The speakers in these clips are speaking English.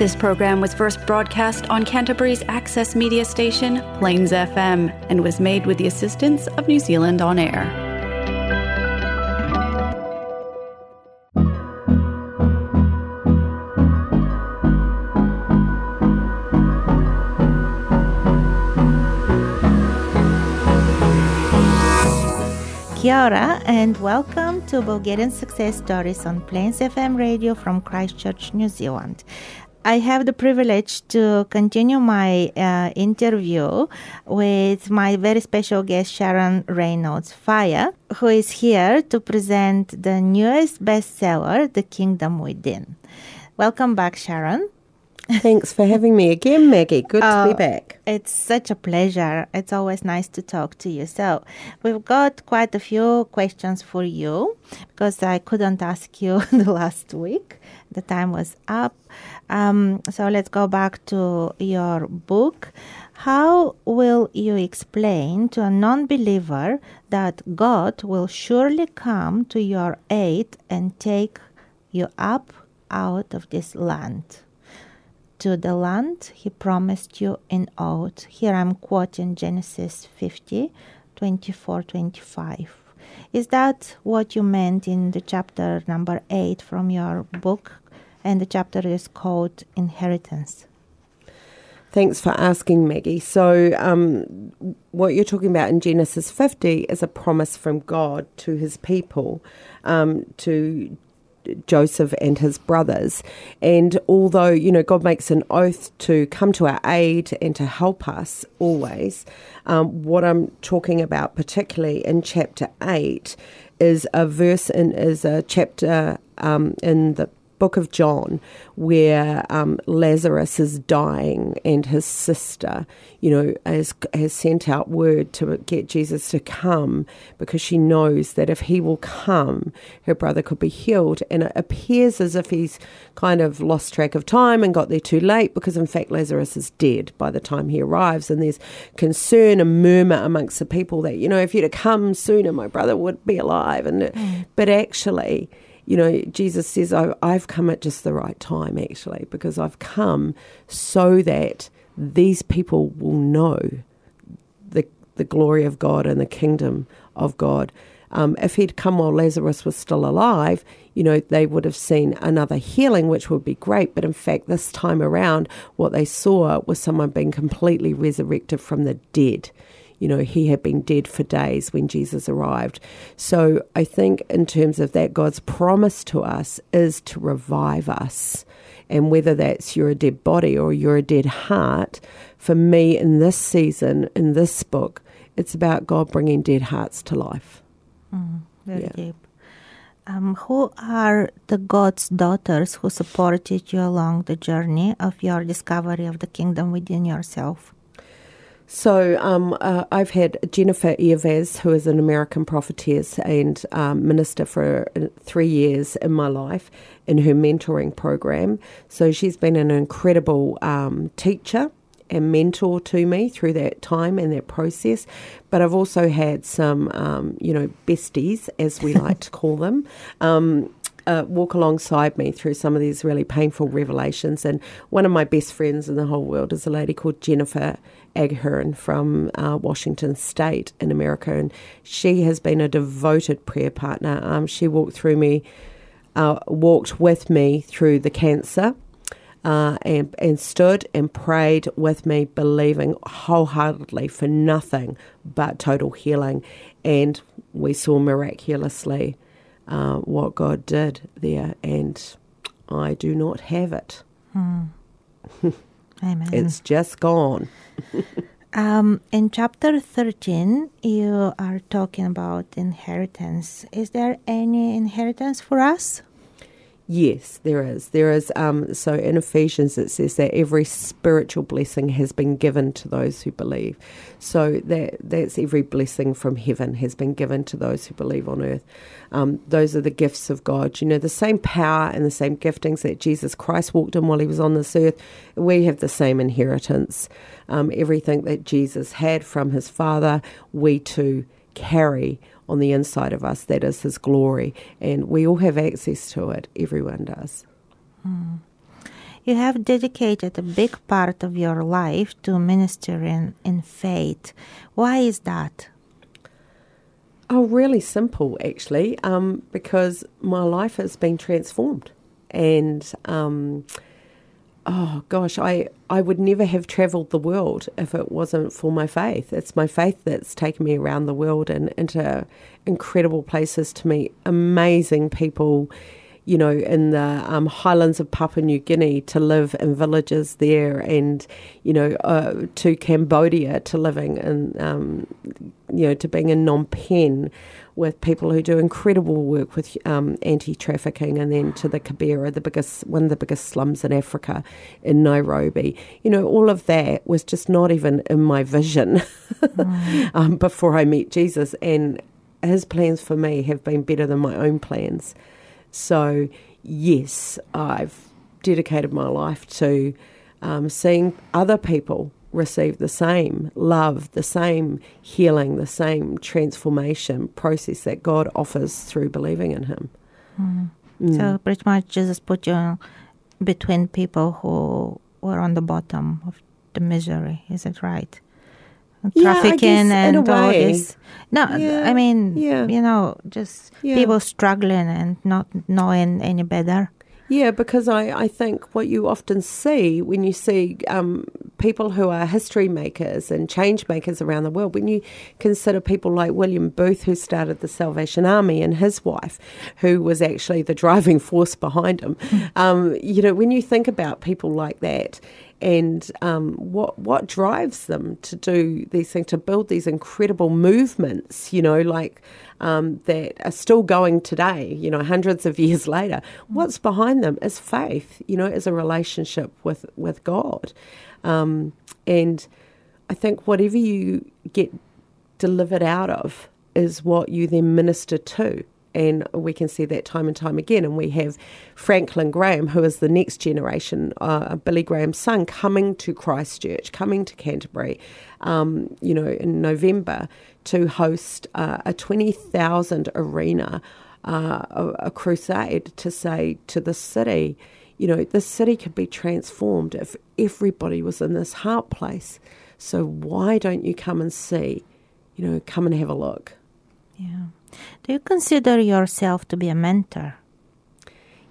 This program was first broadcast on Canterbury's access media station, Plains FM, and was made with the assistance of New Zealand On Air. Kia ora and welcome to Bulgarian Success Stories on Plains FM radio from Christchurch, New Zealand. I have the privilege to continue my uh, interview with my very special guest, Sharon Reynolds Fire, who is here to present the newest bestseller, The Kingdom Within. Welcome back, Sharon. Thanks for having me again, Maggie. Good to be Oh, back. It's such a pleasure. It's always nice to talk to you. So, we've got quite a few questions for you because I couldn't ask you the last week. The time was up. Um, so, let's go back to your book. How will you explain to a non believer that God will surely come to your aid and take you up out of this land? To the land he promised you in oath. Here I'm quoting Genesis 50, 24, 25. Is that what you meant in the chapter number 8 from your book? And the chapter is called Inheritance. Thanks for asking, Maggie. So, um, what you're talking about in Genesis 50 is a promise from God to his people, um, to Joseph and his brothers. And although, you know, God makes an oath to come to our aid and to help us always, um, what I'm talking about, particularly in chapter 8, is a verse in is a chapter um, in the book of John where um, Lazarus is dying and his sister, you know, has, has sent out word to get Jesus to come because she knows that if he will come, her brother could be healed. And it appears as if he's kind of lost track of time and got there too late because, in fact, Lazarus is dead by the time he arrives. And there's concern and murmur amongst the people that, you know, if you'd have come sooner, my brother would be alive. And But actually, you know, Jesus says, I've come at just the right time, actually, because I've come so that these people will know the, the glory of God and the kingdom of God. Um, if he'd come while Lazarus was still alive, you know, they would have seen another healing, which would be great. But in fact, this time around, what they saw was someone being completely resurrected from the dead. You know, he had been dead for days when Jesus arrived. So I think, in terms of that, God's promise to us is to revive us. And whether that's you're a dead body or you're a dead heart, for me in this season, in this book, it's about God bringing dead hearts to life. Very Yeah. deep. Um, who are the God's daughters who supported you along the journey of your discovery of the kingdom within yourself? So um, uh, I've had Jennifer Eivaz, who is an American prophetess and um, minister for uh, three years in my life in her mentoring program. So she's been an incredible um, teacher and mentor to me through that time and that process. But I've also had some, um, you know, besties, as we like to call them. Um, uh, walk alongside me through some of these really painful revelations. And one of my best friends in the whole world is a lady called Jennifer Aghern from uh, Washington State in America. And she has been a devoted prayer partner. Um, she walked through me, uh, walked with me through the cancer. Uh, and, and stood and prayed with me, believing wholeheartedly for nothing but total healing. And we saw miraculously uh, what God did there, and I do not have it. Amen. It's just gone. Um, in chapter 13, you are talking about inheritance. Is there any inheritance for us? Yes, there is. There is. Um, so in Ephesians, it says that every spiritual blessing has been given to those who believe. So that that's every blessing from heaven has been given to those who believe on earth. Um, those are the gifts of God. You know, the same power and the same giftings that Jesus Christ walked in while he was on this earth. We have the same inheritance. Um, everything that Jesus had from his Father, we too carry on the inside of us. That is His glory, and we all have access to it. Everyone does. You have dedicated a big part of your life to ministering in faith. Why is that? Oh, really simple, actually, um, because my life has been transformed. And, um, oh gosh, I, I would never have travelled the world if it wasn't for my faith. It's my faith that's taken me around the world and into incredible places to meet amazing people you know, in the um, highlands of Papua New Guinea to live in villages there, and you know, uh, to Cambodia to living in, um, you know, to being in Phnom Penh with people who do incredible work with um, anti-trafficking, and then to the Kibera, the biggest, one of the biggest slums in Africa, in Nairobi. You know, all of that was just not even in my vision mm. before I met Jesus, and his plans for me have been better than my own plans. So, yes, I've dedicated my life to um, seeing other people receive the same love, the same healing, the same transformation process that God offers through believing in Him. Mm. Mm. So, pretty much, Jesus put you between people who were on the bottom of the misery. Is that right? Trafficking yeah, and all this. No, yeah, I mean, yeah. you know, just people struggling and not knowing any better. Yeah, because I, I think what you often see when you see um, people who are history makers and change makers around the world, when you consider people like William Booth, who started the Salvation Army, and his wife, who was actually the driving force behind him, hmm. um, you know, when you think about people like that, and um, what what drives them to do these things, to build these incredible movements, you know, like um, that are still going today, you know, hundreds of years later. What's behind them is faith, you know, is a relationship with with God, um, and I think whatever you get delivered out of is what you then minister to and we can see that time and time again. And we have Franklin Graham, who is the next generation, uh, Billy Graham's son, coming to Christchurch, coming to Canterbury, um, you know, in November to host uh, a 20,000 arena, uh, a, a crusade to say to the city, you know, the city could be transformed if everybody was in this heart place. So why don't you come and see? You know, come and have a look. Yeah. Do you consider yourself to be a mentor?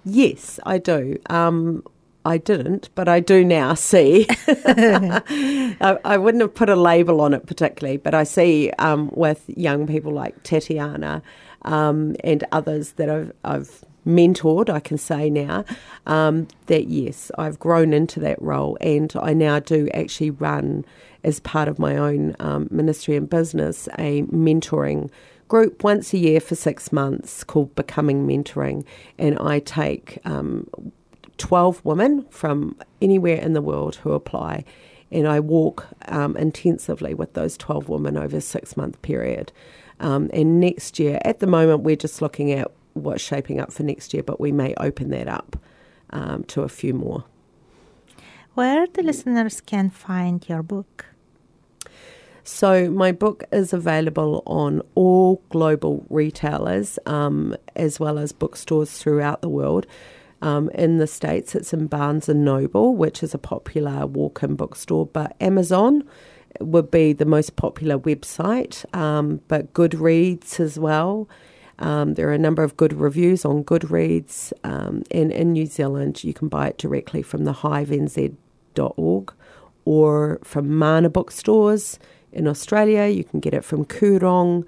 Yes, I do. Um, I didn't, but I do now see. I, I, wouldn't have put a label on it particularly, but I see um, with young people like Tatiana um, and others that I've, I've, mentored, I can say now, um, that yes, I've grown into that role and I now do actually run, as part of my own um, ministry and business, a mentoring group once a year for six months called Becoming Mentoring, and I take um, 12 women from anywhere in the world who apply, and I walk um, intensively with those 12 women over a six month period. Um, and next year, at the moment, we're just looking at what's shaping up for next year, but we may open that up um, to a few more. Where the listeners can find your book? So, my book is available on all global retailers um, as well as bookstores throughout the world. Um, in the States, it's in Barnes and Noble, which is a popular walk in bookstore, but Amazon would be the most popular website, um, but Goodreads as well. Um, there are a number of good reviews on Goodreads. Um, and in New Zealand, you can buy it directly from the hivenz.org or from Mana bookstores in Australia. You can get it from Koorong.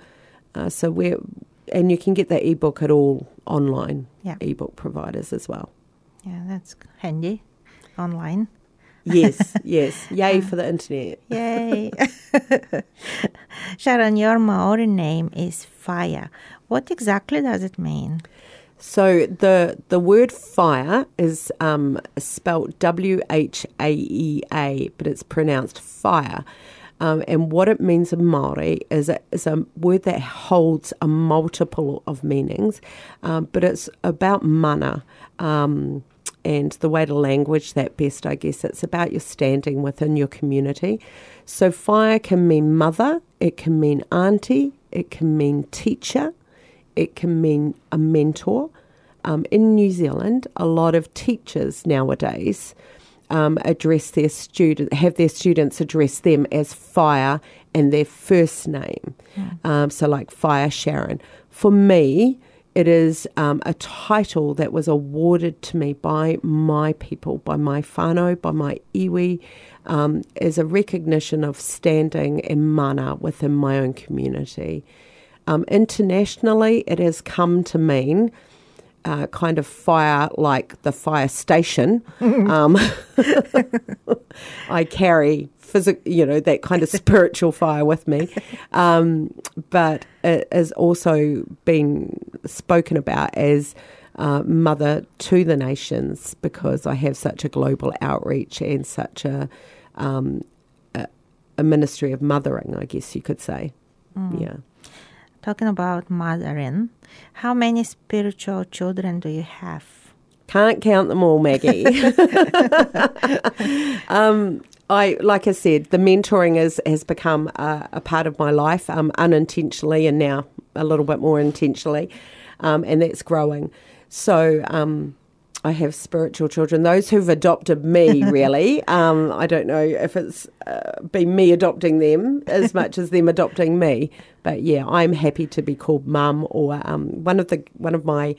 Uh, so we're, and you can get the ebook at all online yeah. ebook providers as well. Yeah, that's handy online. yes, yes. Yay for the internet. Yay. Sharon, your Maori name is Fire. What exactly does it mean? So the the word fire is um, spelled W H A E A, but it's pronounced fire. Um, and what it means in Maori is a, is a word that holds a multiple of meanings, um, but it's about mana. Um, and the way to language that best, I guess, it's about your standing within your community. So, fire can mean mother, it can mean auntie, it can mean teacher, it can mean a mentor. Um, in New Zealand, a lot of teachers nowadays um, address their student, have their students address them as Fire and their first name. Um, so, like Fire Sharon. For me, it is um, a title that was awarded to me by my people, by my whānau, by my iwi, um, as a recognition of standing in mana within my own community. Um, internationally, it has come to mean uh, kind of fire like the fire station. um, I carry physical, you know, that kind of spiritual fire with me. Um, but it has also been spoken about as uh, mother to the nations because I have such a global outreach and such a, um, a, a ministry of mothering, I guess you could say. Yeah. Talking about mothering, how many spiritual children do you have? Can't count them all, Maggie. um, I, like I said, the mentoring is, has become a, a part of my life um, unintentionally and now a little bit more intentionally, um, and that's growing. So um, I have spiritual children, those who've adopted me, really. um, I don't know if it's uh, been me adopting them as much as them adopting me, but yeah, I'm happy to be called mum or um, one of the one of my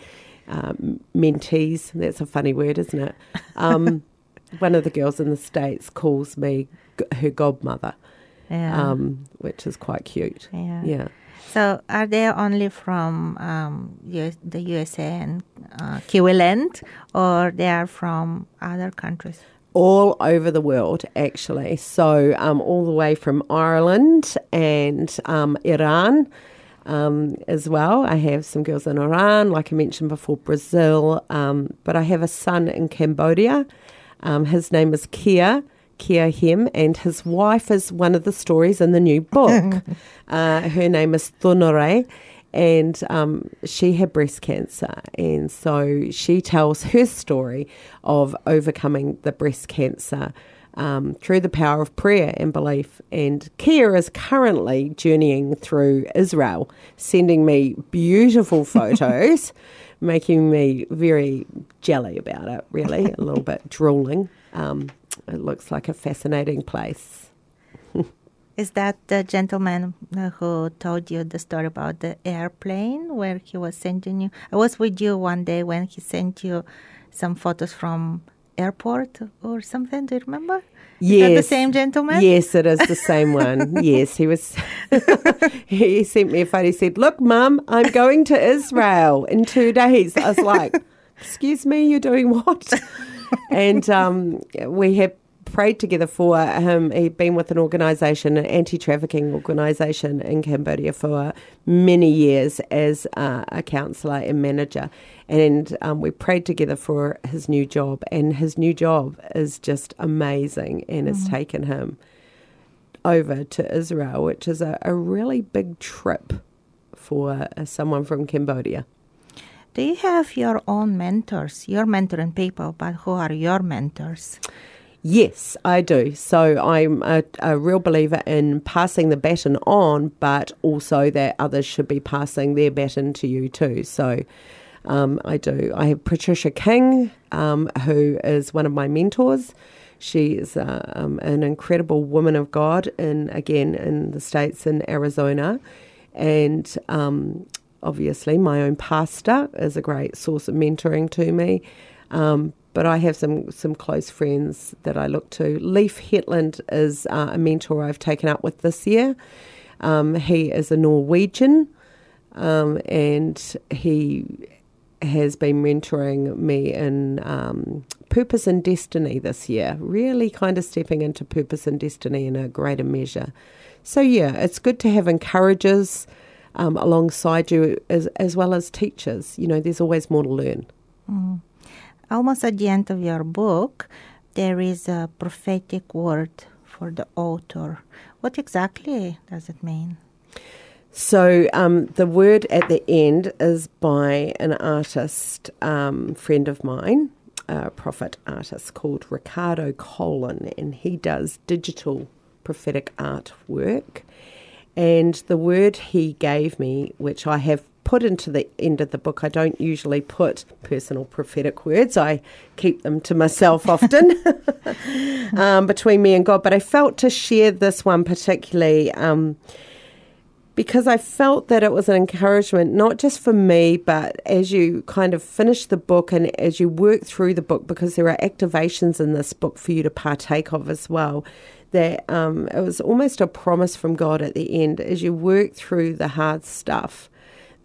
um, mentees. That's a funny word, isn't it? Um, one of the girls in the states calls me g- her godmother, Yeah. um, which is quite cute. yeah. Yeah. So, are they only from um, US, the USA and uh, Kiwiland, or they are from other countries? All over the world, actually. So, um, all the way from Ireland and um, Iran um, as well. I have some girls in Iran, like I mentioned before, Brazil. Um, but I have a son in Cambodia. Um, his name is Kia. Kia Him, and his wife is one of the stories in the new book. uh, her name is Thunore, and um, she had breast cancer. And so she tells her story of overcoming the breast cancer um, through the power of prayer and belief. And Kia is currently journeying through Israel, sending me beautiful photos, making me very jelly about it, really, a little bit drooling. Um, it looks like a fascinating place. Is that the gentleman who told you the story about the airplane where he was sending you? I was with you one day when he sent you some photos from airport or something. Do you remember? Is that the same gentleman? Yes, it is the same one. yes, he was. he sent me a photo. He said, "Look, Mum, I'm going to Israel in two days." I was like, "Excuse me, you're doing what?" and um, we had prayed together for him. He'd been with an organisation, an anti-trafficking organisation in Cambodia for many years as uh, a counsellor and manager, and um, we prayed together for his new job. And his new job is just amazing, and it's taken him over to Israel, which is a, a really big trip for uh, someone from Cambodia. Do you have your own mentors? You're mentoring people, but who are your mentors? Yes, I do. So I'm a, a real believer in passing the baton on, but also that others should be passing their baton to you too. So um, I do. I have Patricia King, um, who is one of my mentors. She is uh, um, an incredible woman of God, in again in the states in Arizona, and um, obviously my own pastor is a great source of mentoring to me. Um, but I have some some close friends that I look to. Leif Hetland is uh, a mentor I've taken up with this year. Um, he is a Norwegian, um, and he has been mentoring me in um, purpose and destiny this year. Really, kind of stepping into purpose and destiny in a greater measure. So yeah, it's good to have encouragers um, alongside you as as well as teachers. You know, there's always more to learn. Almost at the end of your book, there is a prophetic word for the author. What exactly does it mean? So um, the word at the end is by an artist um, friend of mine, a prophet artist called Ricardo Colin, and he does digital prophetic artwork. And the word he gave me, which I have put into the end of the book, I don't usually put personal prophetic words, I keep them to myself often um, between me and God. But I felt to share this one particularly. Um, because I felt that it was an encouragement, not just for me, but as you kind of finish the book and as you work through the book, because there are activations in this book for you to partake of as well that um, it was almost a promise from God at the end. As you work through the hard stuff,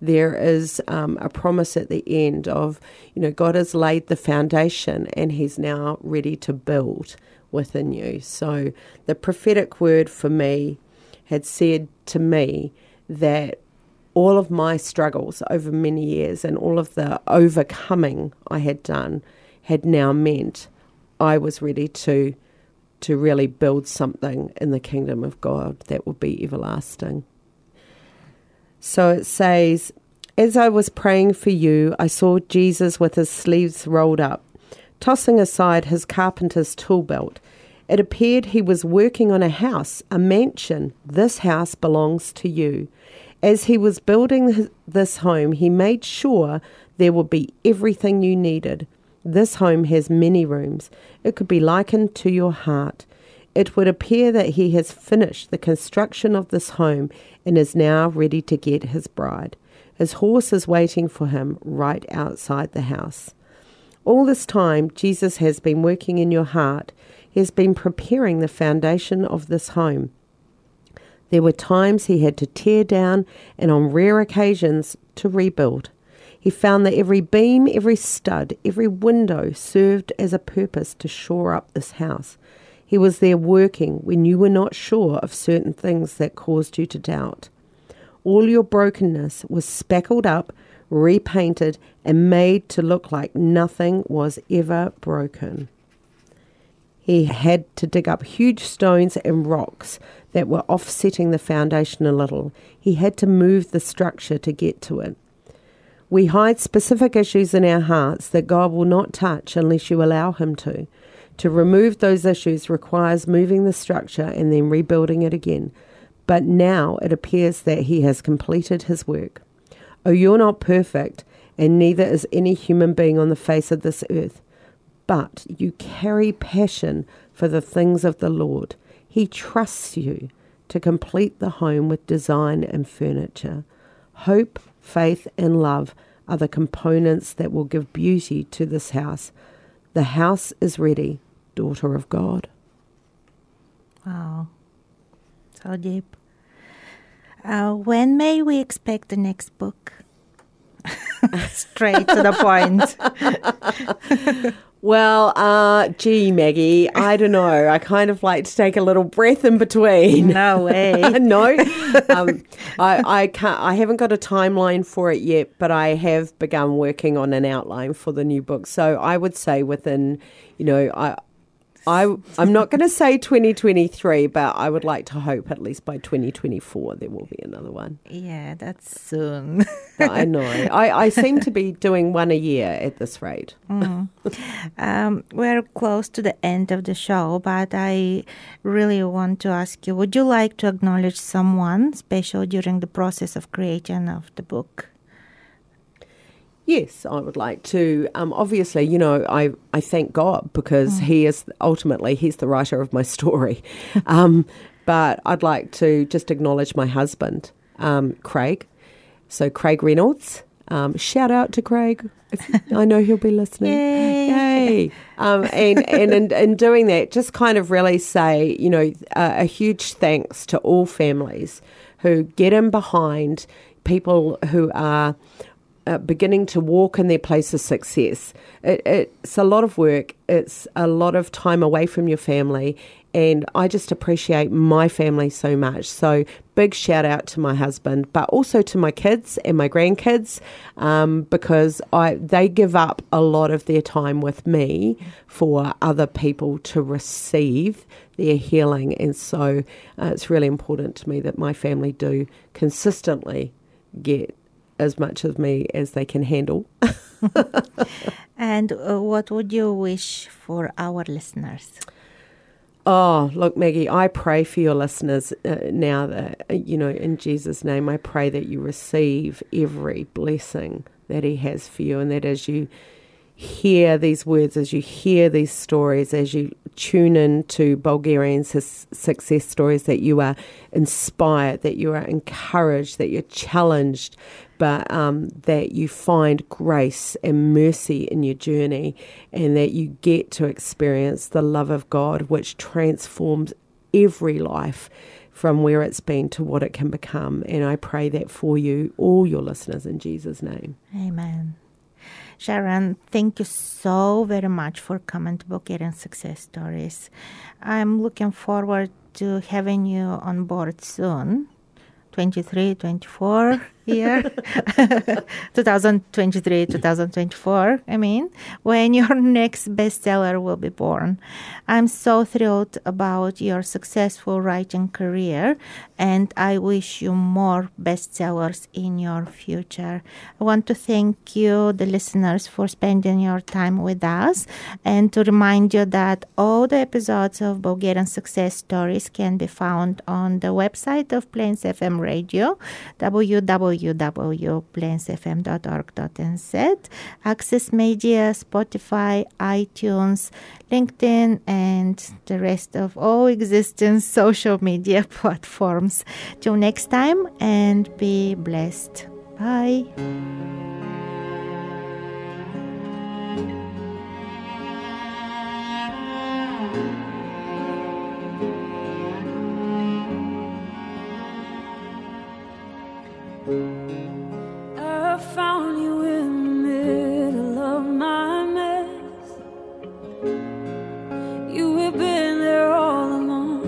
there is um, a promise at the end of, you know, God has laid the foundation and He's now ready to build within you. So the prophetic word for me had said to me that all of my struggles over many years and all of the overcoming I had done had now meant I was ready to to really build something in the kingdom of God that would be everlasting. So it says, As I was praying for you, I saw Jesus with his sleeves rolled up, tossing aside his carpenter's tool belt. It appeared he was working on a house, a mansion. This house belongs to you. As he was building this home, he made sure there would be everything you needed this home has many rooms. It could be likened to your heart. It would appear that he has finished the construction of this home and is now ready to get his bride. His horse is waiting for him right outside the house. All this time, Jesus has been working in your heart. He has been preparing the foundation of this home. There were times he had to tear down and on rare occasions to rebuild. He found that every beam, every stud, every window served as a purpose to shore up this house. He was there working when you were not sure of certain things that caused you to doubt. All your brokenness was speckled up, repainted, and made to look like nothing was ever broken. He had to dig up huge stones and rocks that were offsetting the foundation a little. He had to move the structure to get to it. We hide specific issues in our hearts that God will not touch unless you allow Him to. To remove those issues requires moving the structure and then rebuilding it again. But now it appears that He has completed His work. Oh, you're not perfect, and neither is any human being on the face of this earth. But you carry passion for the things of the Lord. He trusts you to complete the home with design and furniture. Hope faith, and love are the components that will give beauty to this house. The house is ready, daughter of God. Wow. So deep. Uh, when may we expect the next book? Straight to the point. Well, uh, gee, Maggie, I don't know. I kind of like to take a little breath in between. No way. no, um, I, I can't. I haven't got a timeline for it yet, but I have begun working on an outline for the new book. So I would say within, you know, I I, I'm not going to say 2023, but I would like to hope at least by 2024 there will be another one. Yeah, that's soon. I know. I, I seem to be doing one a year at this rate. Mm. Um, we're close to the end of the show, but I really want to ask you would you like to acknowledge someone special during the process of creation of the book? Yes, I would like to. Um, obviously, you know, I, I thank God because mm. He is ultimately He's the writer of my story. um, but I'd like to just acknowledge my husband, um, Craig. So Craig Reynolds. Um, shout out to Craig. I know he'll be listening. Yay! Yay. Um, and and in, in, doing that, just kind of really say, you know, uh, a huge thanks to all families who get in behind people who are uh, beginning to walk in their place of success. It, it's a lot of work, it's a lot of time away from your family, and I just appreciate my family so much. So, big shout out to my husband, but also to my kids and my grandkids um, because I they give up a lot of their time with me for other people to receive their healing. And so, uh, it's really important to me that my family do consistently get as much of me as they can handle. and uh, what would you wish for our listeners? Oh, look, Maggie, I pray for your listeners uh, now that, uh, you know, in Jesus' name, I pray that you receive every blessing that He has for you and that as you hear these words, as you hear these stories, as you tune in to Bulgarian success stories, that you are inspired, that you are encouraged, that you're challenged, but um, that you find grace and mercy in your journey, and that you get to experience the love of God, which transforms every life from where it's been to what it can become. And I pray that for you, all your listeners, in Jesus' name. Amen. Sharon, thank you so very much for coming to Bulgarian Success Stories. I'm looking forward to having you on board soon. 23, 24 year 2023 2024 i mean when your next bestseller will be born. I'm so thrilled about your successful writing career and i wish you more bestsellers in your future. I want to thank you the listeners for spending your time with us and to remind you that all the episodes of bulgarian success stories can be found on the website of plains fm radio www www.plainsfm.org.nz, Access Media, Spotify, iTunes, LinkedIn, and the rest of all existing social media platforms. Till next time, and be blessed. Bye. I found you in the middle of my mess. You have been there all along.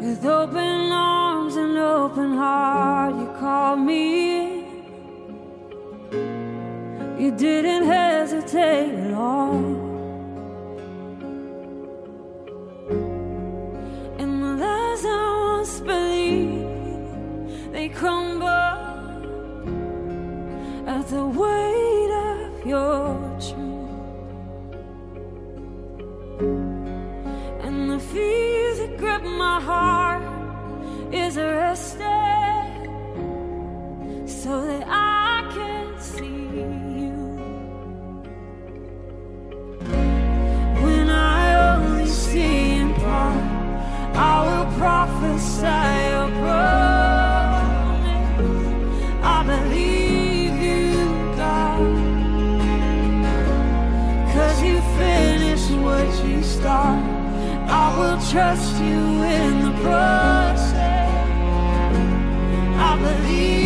With open arms and open heart, you called me. You didn't hesitate at all. Trust you in the process. I believe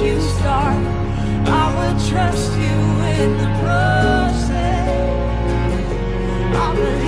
you start, I will trust you in the process. I believe.